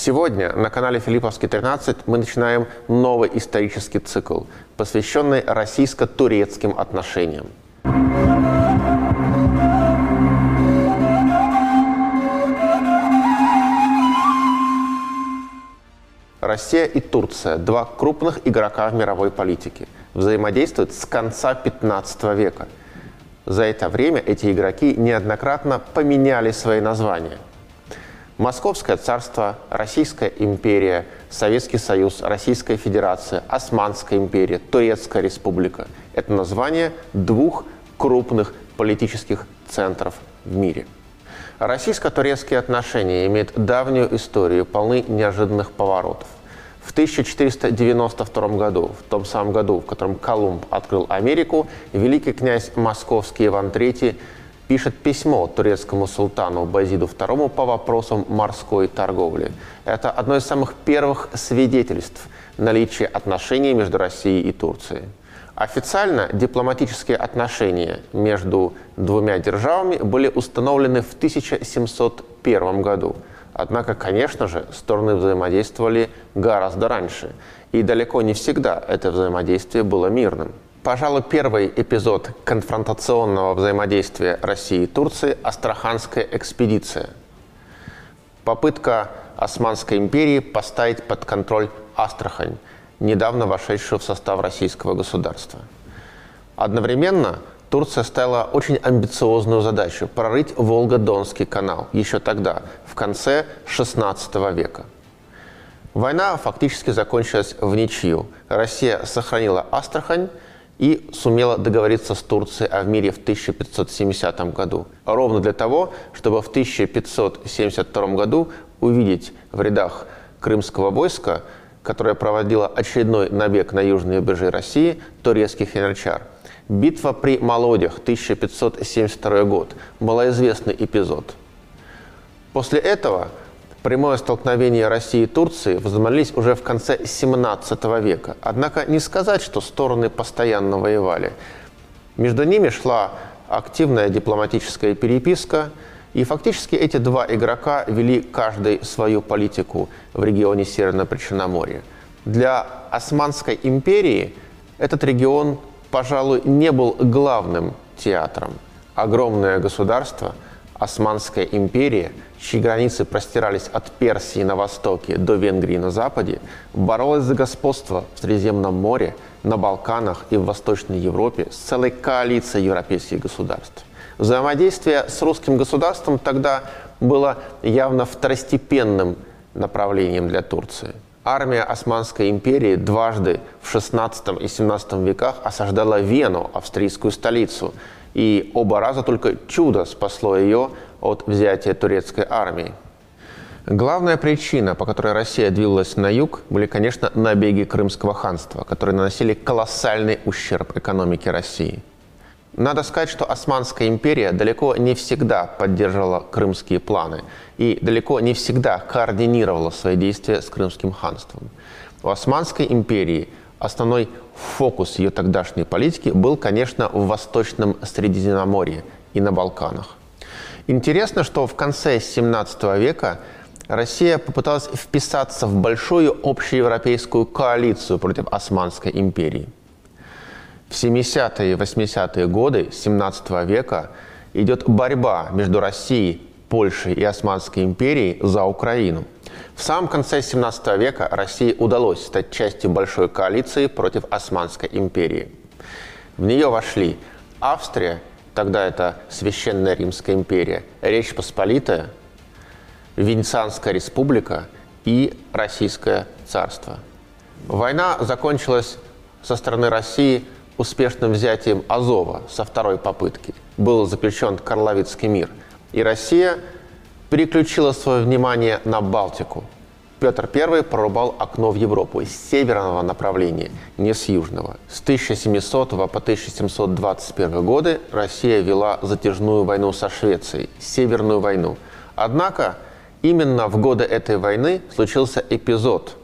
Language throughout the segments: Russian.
Сегодня на канале Филипповский 13 мы начинаем новый исторический цикл, посвященный российско-турецким отношениям. Россия и Турция, два крупных игрока в мировой политике, взаимодействуют с конца 15 века. За это время эти игроки неоднократно поменяли свои названия. Московское царство, Российская империя, Советский Союз, Российская Федерация, Османская империя, Турецкая республика – это название двух крупных политических центров в мире. Российско-турецкие отношения имеют давнюю историю, полны неожиданных поворотов. В 1492 году, в том самом году, в котором Колумб открыл Америку, великий князь московский Иван III пишет письмо турецкому султану Базиду II по вопросам морской торговли. Это одно из самых первых свидетельств наличия отношений между Россией и Турцией. Официально дипломатические отношения между двумя державами были установлены в 1701 году. Однако, конечно же, стороны взаимодействовали гораздо раньше. И далеко не всегда это взаимодействие было мирным. Пожалуй, первый эпизод конфронтационного взаимодействия России и Турции – Астраханская экспедиция. Попытка Османской империи поставить под контроль Астрахань, недавно вошедшую в состав российского государства. Одновременно Турция ставила очень амбициозную задачу – прорыть Волго-Донский канал еще тогда, в конце XVI века. Война фактически закончилась в ничью. Россия сохранила Астрахань, и сумела договориться с Турцией о мире в 1570 году. Ровно для того, чтобы в 1572 году увидеть в рядах крымского войска, которое проводило очередной набег на южные рубежи России, турецких янычар. Битва при Молодях, 1572 год. Малоизвестный эпизод. После этого Прямое столкновение России и Турции возобновились уже в конце 17 века. Однако не сказать, что стороны постоянно воевали. Между ними шла активная дипломатическая переписка, и фактически эти два игрока вели каждый свою политику в регионе Северного Причерноморья. Для Османской империи этот регион, пожалуй, не был главным театром. Огромное государство, Османская империя – чьи границы простирались от Персии на востоке до Венгрии на западе, боролась за господство в Средиземном море, на Балканах и в Восточной Европе с целой коалицией европейских государств. Взаимодействие с русским государством тогда было явно второстепенным направлением для Турции. Армия Османской империи дважды в XVI и XVII веках осаждала Вену, австрийскую столицу, и оба раза только чудо спасло ее от взятия турецкой армии. Главная причина, по которой Россия двигалась на юг, были, конечно, набеги Крымского ханства, которые наносили колоссальный ущерб экономике России. Надо сказать, что Османская империя далеко не всегда поддерживала крымские планы и далеко не всегда координировала свои действия с Крымским ханством. У Османской империи основной фокус ее тогдашней политики был, конечно, в Восточном Средиземноморье и на Балканах. Интересно, что в конце 17 века Россия попыталась вписаться в большую общеевропейскую коалицию против Османской империи. В 70-е и 80-е годы 17 века идет борьба между Россией, Польшей и Османской империей за Украину. В самом конце 17 века России удалось стать частью большой коалиции против Османской империи. В нее вошли Австрия тогда это Священная Римская империя, Речь Посполитая, Венецианская республика и Российское царство. Война закончилась со стороны России успешным взятием Азова со второй попытки. Был заключен Карловицкий мир. И Россия переключила свое внимание на Балтику – Петр I прорубал окно в Европу с северного направления, не с южного. С 1700 по 1721 годы Россия вела затяжную войну со Швецией, Северную войну. Однако именно в годы этой войны случился эпизод,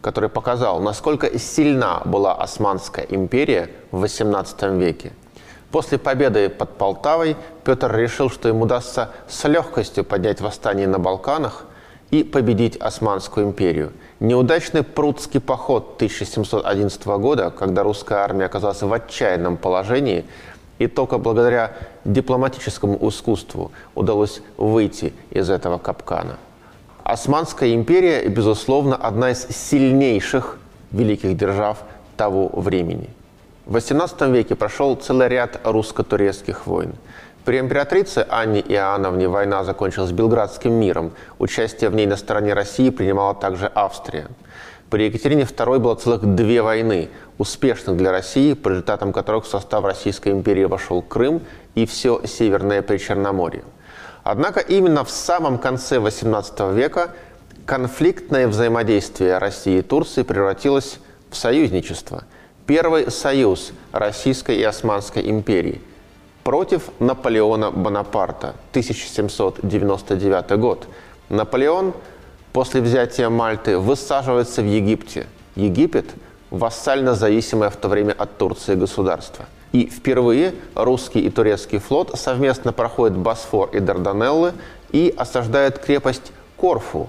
который показал, насколько сильна была Османская империя в XVIII веке. После победы под Полтавой Петр решил, что ему удастся с легкостью поднять восстание на Балканах – и победить Османскую империю. Неудачный прудский поход 1711 года, когда русская армия оказалась в отчаянном положении, и только благодаря дипломатическому искусству удалось выйти из этого капкана. Османская империя, безусловно, одна из сильнейших великих держав того времени. В XVIII веке прошел целый ряд русско-турецких войн. При императрице Анне Иоанновне война закончилась Белградским миром. Участие в ней на стороне России принимала также Австрия. При Екатерине II было целых две войны, успешных для России, по результатам которых в состав Российской империи вошел Крым и все Северное Причерноморье. Однако именно в самом конце XVIII века конфликтное взаимодействие России и Турции превратилось в союзничество. Первый союз Российской и Османской империи – против Наполеона Бонапарта, 1799 год. Наполеон после взятия Мальты высаживается в Египте. Египет – вассально зависимое в то время от Турции государство. И впервые русский и турецкий флот совместно проходят Босфор и Дарданеллы и осаждают крепость Корфу,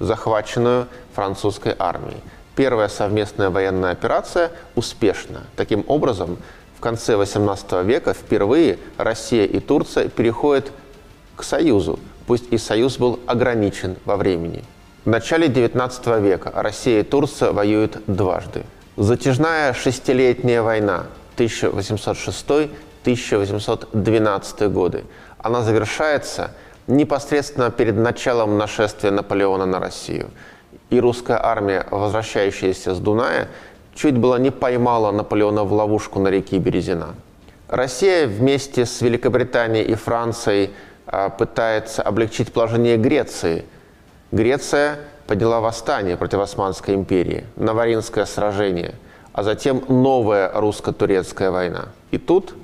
захваченную французской армией. Первая совместная военная операция успешна. Таким образом, конце XVIII века впервые Россия и Турция переходят к союзу, пусть и союз был ограничен во времени. В начале XIX века Россия и Турция воюют дважды. Затяжная шестилетняя война 1806-1812 годы. Она завершается непосредственно перед началом нашествия Наполеона на Россию. И русская армия, возвращающаяся с Дуная, чуть было не поймала Наполеона в ловушку на реке Березина. Россия вместе с Великобританией и Францией а, пытается облегчить положение Греции. Греция подняла восстание против Османской империи, Наваринское сражение, а затем новая русско-турецкая война. И тут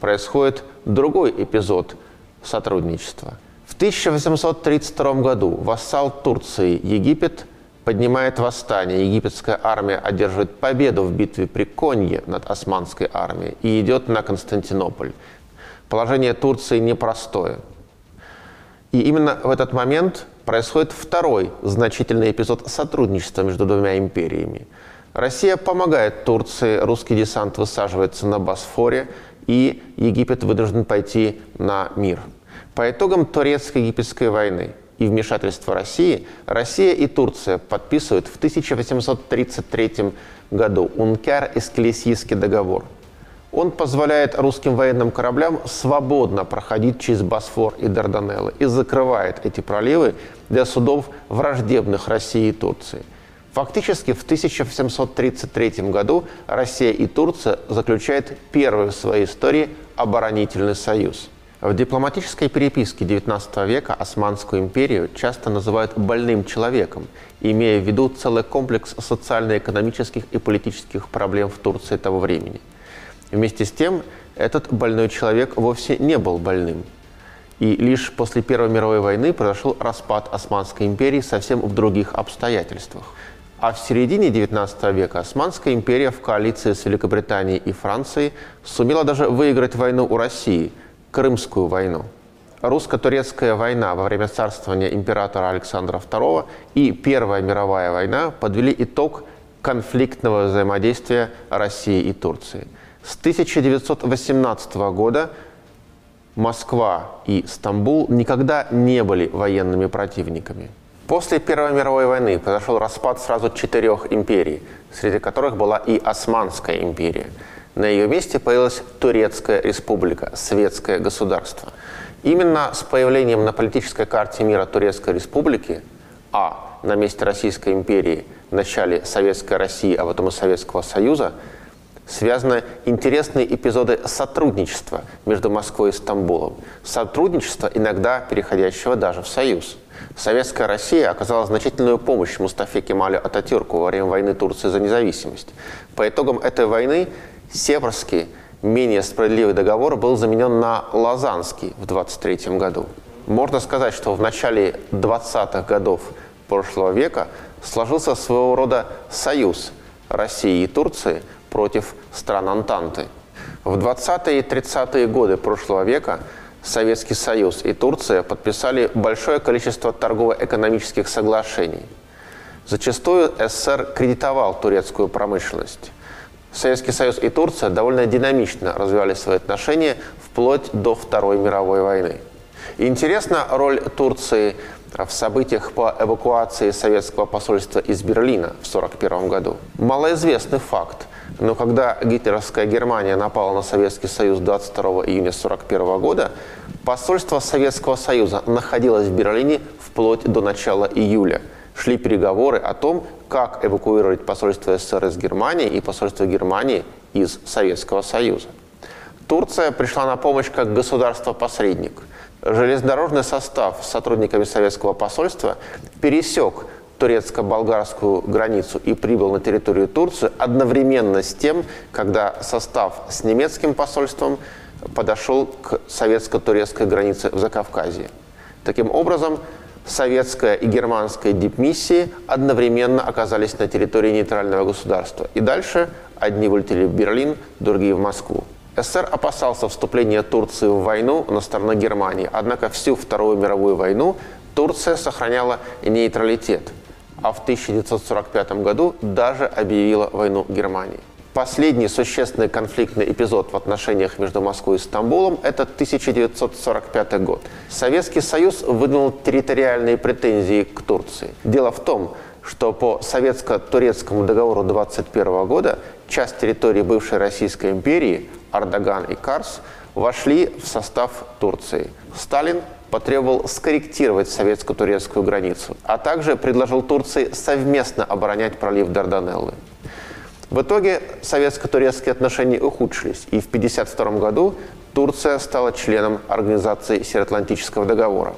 происходит другой эпизод сотрудничества. В 1832 году вассал Турции Египет – поднимает восстание. Египетская армия одерживает победу в битве при Конье над османской армией и идет на Константинополь. Положение Турции непростое. И именно в этот момент происходит второй значительный эпизод сотрудничества между двумя империями. Россия помогает Турции, русский десант высаживается на Босфоре, и Египет вынужден пойти на мир. По итогам турецко-египетской войны – и вмешательства России, Россия и Турция подписывают в 1833 году Ункяр-Эсклесийский договор. Он позволяет русским военным кораблям свободно проходить через Босфор и Дарданеллы и закрывает эти проливы для судов враждебных России и Турции. Фактически в 1733 году Россия и Турция заключают первый в своей истории оборонительный союз – в дипломатической переписке XIX века Османскую империю часто называют «больным человеком», имея в виду целый комплекс социально-экономических и политических проблем в Турции того времени. Вместе с тем, этот больной человек вовсе не был больным. И лишь после Первой мировой войны произошел распад Османской империи совсем в других обстоятельствах. А в середине XIX века Османская империя в коалиции с Великобританией и Францией сумела даже выиграть войну у России – Крымскую войну. Русско-турецкая война во время царствования императора Александра II и Первая мировая война подвели итог конфликтного взаимодействия России и Турции. С 1918 года Москва и Стамбул никогда не были военными противниками. После Первой мировой войны произошел распад сразу четырех империй, среди которых была и Османская империя – на ее месте появилась Турецкая республика, светское государство. Именно с появлением на политической карте мира Турецкой республики, а на месте Российской империи в начале Советской России, а потом и Советского Союза, связаны интересные эпизоды сотрудничества между Москвой и Стамбулом. Сотрудничество, иногда переходящего даже в союз. Советская Россия оказала значительную помощь Мустафе Кемалю Ататюрку во время войны Турции за независимость. По итогам этой войны Северский, менее справедливый договор был заменен на Лозанский в 23 году. Можно сказать, что в начале 20-х годов прошлого века сложился своего рода союз России и Турции против стран Антанты. В 20-е и 30-е годы прошлого века Советский Союз и Турция подписали большое количество торгово-экономических соглашений. Зачастую СССР кредитовал турецкую промышленность. Советский Союз и Турция довольно динамично развивали свои отношения вплоть до Второй мировой войны. Интересна роль Турции в событиях по эвакуации советского посольства из Берлина в 1941 году. Малоизвестный факт, но когда гитлеровская Германия напала на Советский Союз 22 июня 1941 года, посольство Советского Союза находилось в Берлине вплоть до начала июля. Шли переговоры о том, как эвакуировать посольство СССР из Германии и посольство Германии из Советского Союза. Турция пришла на помощь как государство-посредник. Железнодорожный состав с сотрудниками советского посольства пересек турецко-болгарскую границу и прибыл на территорию Турции одновременно с тем, когда состав с немецким посольством подошел к советско-турецкой границе в Закавказье. Таким образом, советская и германская дипмиссии одновременно оказались на территории нейтрального государства. И дальше одни вылетели в Берлин, другие в Москву. СССР опасался вступления Турции в войну на сторону Германии, однако всю Вторую мировую войну Турция сохраняла нейтралитет – а в 1945 году даже объявила войну Германии. Последний существенный конфликтный эпизод в отношениях между Москвой и Стамбулом – это 1945 год. Советский Союз выдвинул территориальные претензии к Турции. Дело в том, что по советско-турецкому договору 21 года часть территории бывшей Российской империи, Ардаган и Карс, вошли в состав Турции. Сталин потребовал скорректировать советско-турецкую границу, а также предложил Турции совместно оборонять пролив Дарданеллы. В итоге советско-турецкие отношения ухудшились, и в 1952 году Турция стала членом Организации Североатлантического договора.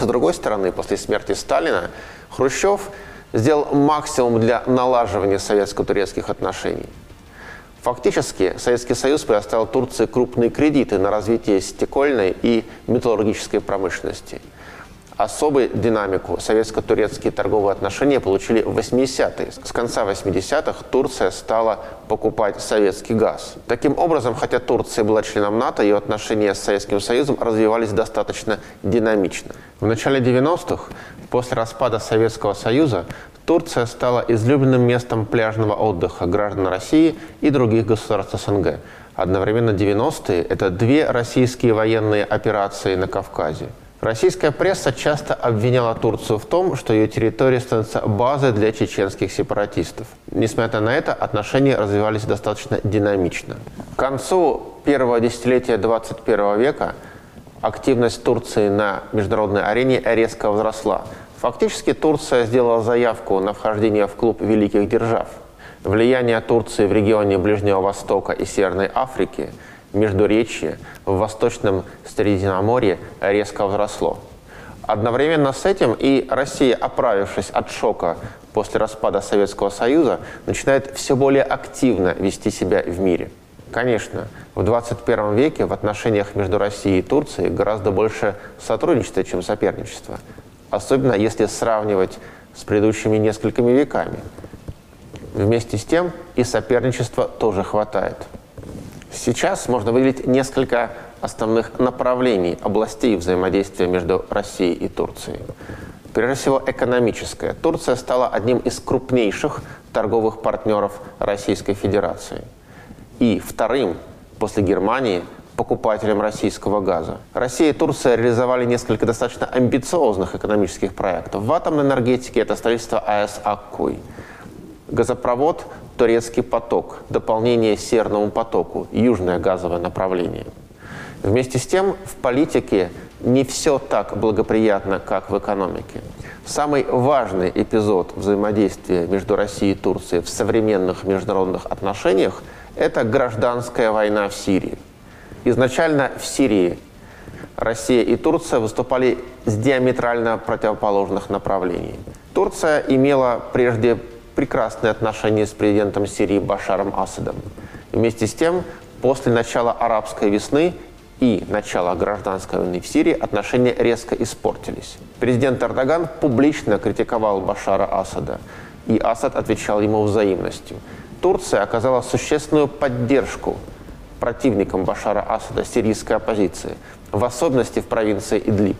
С другой стороны, после смерти Сталина Хрущев сделал максимум для налаживания советско-турецких отношений – Фактически Советский Союз предоставил Турции крупные кредиты на развитие стекольной и металлургической промышленности. Особую динамику советско-турецкие торговые отношения получили в 80-е. С конца 80-х Турция стала покупать советский газ. Таким образом, хотя Турция была членом НАТО, ее отношения с Советским Союзом развивались достаточно динамично. В начале 90-х, после распада Советского Союза, Турция стала излюбленным местом пляжного отдыха граждан России и других государств СНГ. Одновременно 90-е – это две российские военные операции на Кавказе. Российская пресса часто обвиняла Турцию в том, что ее территория становится базой для чеченских сепаратистов. Несмотря на это, отношения развивались достаточно динамично. К концу первого десятилетия 21 века активность Турции на международной арене резко возросла – Фактически Турция сделала заявку на вхождение в клуб великих держав. Влияние Турции в регионе Ближнего Востока и Северной Африки, Междуречье, в Восточном Средиземноморье резко возросло. Одновременно с этим и Россия, оправившись от шока после распада Советского Союза, начинает все более активно вести себя в мире. Конечно, в 21 веке в отношениях между Россией и Турцией гораздо больше сотрудничества, чем соперничества особенно если сравнивать с предыдущими несколькими веками. Вместе с тем и соперничества тоже хватает. Сейчас можно выделить несколько основных направлений, областей взаимодействия между Россией и Турцией. Прежде всего, экономическое. Турция стала одним из крупнейших торговых партнеров Российской Федерации. И вторым после Германии покупателем российского газа. Россия и Турция реализовали несколько достаточно амбициозных экономических проектов. В атомной энергетике это строительство АЭС «Аккуй». Газопровод «Турецкий поток», дополнение Северному потоку, южное газовое направление. Вместе с тем, в политике не все так благоприятно, как в экономике. Самый важный эпизод взаимодействия между Россией и Турцией в современных международных отношениях – это гражданская война в Сирии – Изначально в Сирии Россия и Турция выступали с диаметрально противоположных направлений. Турция имела прежде прекрасные отношения с президентом Сирии Башаром Асадом. Вместе с тем, после начала арабской весны и начала гражданской войны в Сирии отношения резко испортились. Президент Эрдоган публично критиковал Башара Асада, и Асад отвечал ему взаимностью. Турция оказала существенную поддержку противником Башара Асада, сирийской оппозиции. в особенности в провинции Идлиб.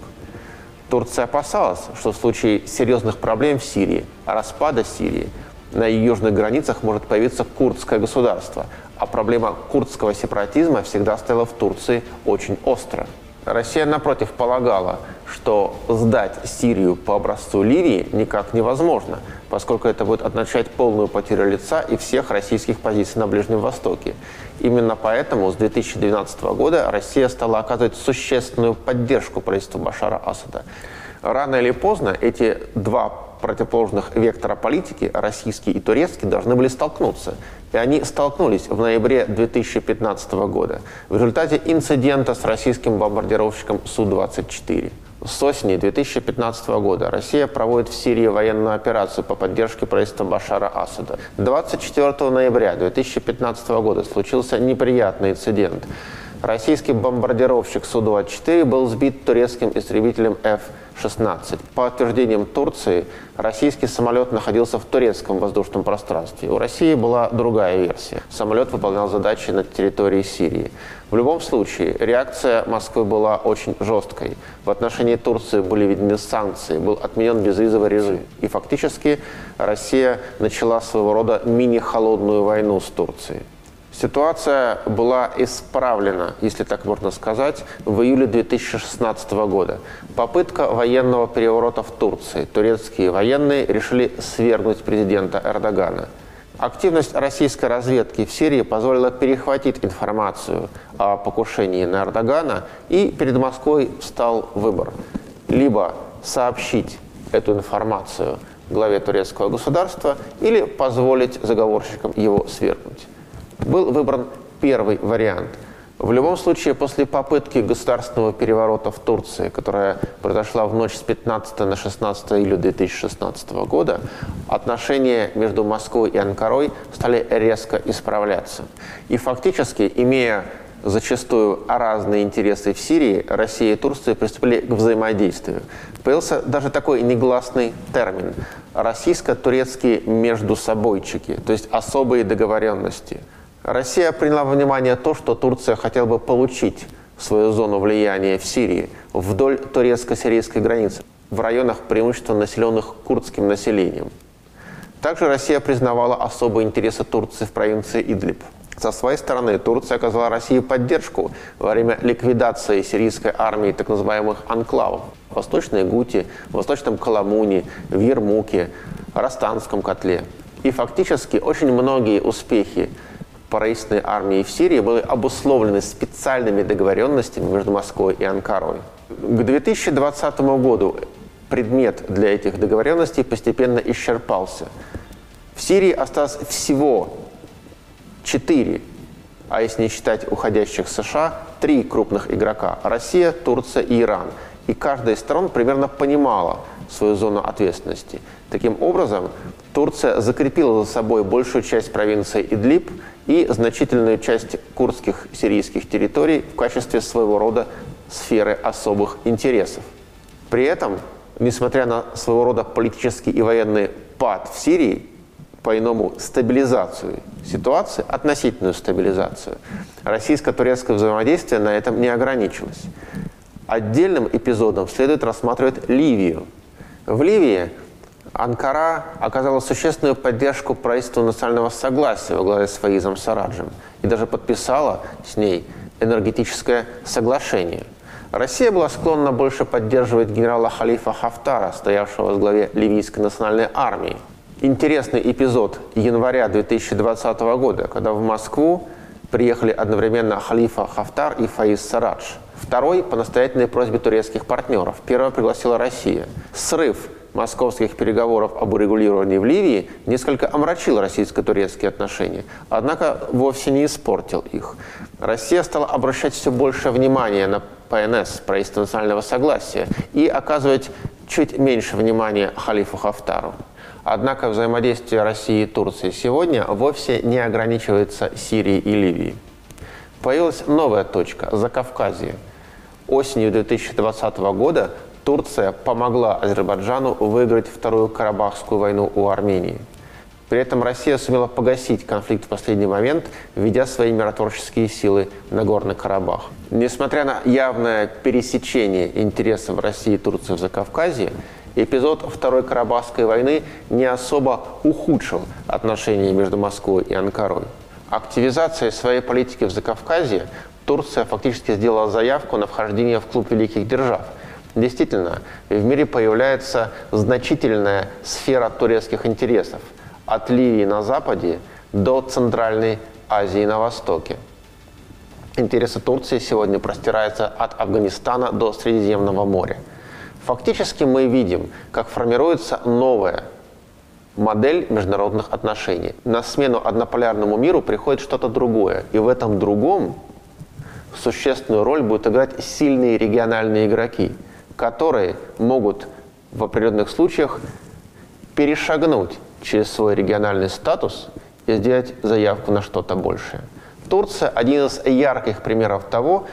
Турция опасалась, что в случае серьезных проблем в Сирии, распада Сирии, на южных границах может появиться курдское государство, а проблема курдского сепаратизма всегда стояла в Турции очень остро. Россия, напротив, полагала, что сдать Сирию по образцу Ливии никак невозможно, поскольку это будет означать полную потерю лица и всех российских позиций на Ближнем Востоке. Именно поэтому с 2012 года Россия стала оказывать существенную поддержку правительству Башара Асада. Рано или поздно эти два противоположных вектора политики, российский и турецкий, должны были столкнуться. И они столкнулись в ноябре 2015 года в результате инцидента с российским бомбардировщиком Су-24. С осени 2015 года Россия проводит в Сирии военную операцию по поддержке правительства Башара Асада. 24 ноября 2015 года случился неприятный инцидент. Российский бомбардировщик Су-24 был сбит турецким истребителем F-16. По утверждениям Турции, российский самолет находился в турецком воздушном пространстве. У России была другая версия. Самолет выполнял задачи на территории Сирии. В любом случае, реакция Москвы была очень жесткой. В отношении Турции были введены санкции, был отменен безвизовый режим. И фактически Россия начала своего рода мини-холодную войну с Турцией. Ситуация была исправлена, если так можно сказать, в июле 2016 года. Попытка военного переворота в Турции. Турецкие военные решили свергнуть президента Эрдогана. Активность российской разведки в Сирии позволила перехватить информацию о покушении на Эрдогана, и перед Москвой встал выбор. Либо сообщить эту информацию главе турецкого государства или позволить заговорщикам его свергнуть был выбран первый вариант. В любом случае, после попытки государственного переворота в Турции, которая произошла в ночь с 15 на 16 июля 2016 года, отношения между Москвой и Анкарой стали резко исправляться. И фактически, имея зачастую разные интересы в Сирии, Россия и Турция приступили к взаимодействию. Появился даже такой негласный термин – российско-турецкие междусобойчики, то есть особые договоренности – Россия приняла во внимание то, что Турция хотела бы получить свою зону влияния в Сирии вдоль турецко-сирийской границы, в районах преимущественно населенных курдским населением. Также Россия признавала особые интересы Турции в провинции Идлиб. Со своей стороны Турция оказала России поддержку во время ликвидации сирийской армии так называемых анклавов в Восточной Гути, в Восточном Каламуне, в Ермуке, Растанском котле. И фактически очень многие успехи правительственной армии в Сирии были обусловлены специальными договоренностями между Москвой и Анкарой. К 2020 году предмет для этих договоренностей постепенно исчерпался. В Сирии осталось всего четыре, а если не считать уходящих США, три крупных игрока – Россия, Турция и Иран. И каждая из сторон примерно понимала свою зону ответственности. Таким образом, Турция закрепила за собой большую часть провинции Идлиб и значительную часть курдских сирийских территорий в качестве своего рода сферы особых интересов. При этом, несмотря на своего рода политический и военный пад в Сирии, по-иному стабилизацию ситуации, относительную стабилизацию, российско-турецкое взаимодействие на этом не ограничилось. Отдельным эпизодом следует рассматривать Ливию. В Ливии Анкара оказала существенную поддержку правительству национального согласия во главе с Фаизом Сараджем и даже подписала с ней энергетическое соглашение. Россия была склонна больше поддерживать генерала Халифа Хафтара, стоявшего в главе ливийской национальной армии. Интересный эпизод января 2020 года, когда в Москву приехали одновременно Халифа Хафтар и Фаиз Сарадж. Второй по настоятельной просьбе турецких партнеров. Первого пригласила Россия. Срыв московских переговоров об урегулировании в Ливии несколько омрачил российско-турецкие отношения, однако вовсе не испортил их. Россия стала обращать все больше внимания на ПНС, правительство национального согласия, и оказывать чуть меньше внимания халифу Хафтару. Однако взаимодействие России и Турции сегодня вовсе не ограничивается Сирией и Ливией. Появилась новая точка – Закавказье. Осенью 2020 года Турция помогла Азербайджану выиграть Вторую Карабахскую войну у Армении. При этом Россия сумела погасить конфликт в последний момент, введя свои миротворческие силы на Горный Карабах. Несмотря на явное пересечение интересов России и Турции в Закавказье, эпизод Второй Карабахской войны не особо ухудшил отношения между Москвой и Анкарой. Активизация своей политики в Закавказье Турция фактически сделала заявку на вхождение в клуб великих держав. Действительно, в мире появляется значительная сфера турецких интересов – от Ливии на западе до Центральной Азии на востоке. Интересы Турции сегодня простираются от Афганистана до Средиземного моря. Фактически мы видим, как формируется новая модель международных отношений. На смену однополярному миру приходит что-то другое. И в этом другом существенную роль будут играть сильные региональные игроки, которые могут в определенных случаях перешагнуть через свой региональный статус и сделать заявку на что-то большее. Турция – один из ярких примеров того,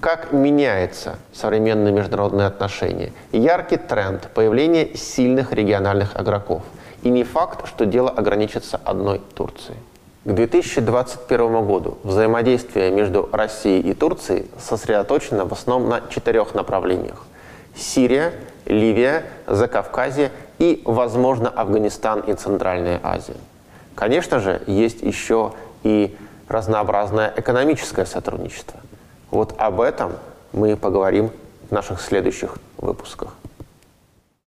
как меняются современные международные отношения. Яркий тренд появления сильных региональных игроков. И не факт, что дело ограничится одной Турцией. К 2021 году взаимодействие между Россией и Турцией сосредоточено в основном на четырех направлениях. Сирия, Ливия, Закавказье и, возможно, Афганистан и Центральная Азия. Конечно же, есть еще и разнообразное экономическое сотрудничество. Вот об этом мы поговорим в наших следующих выпусках.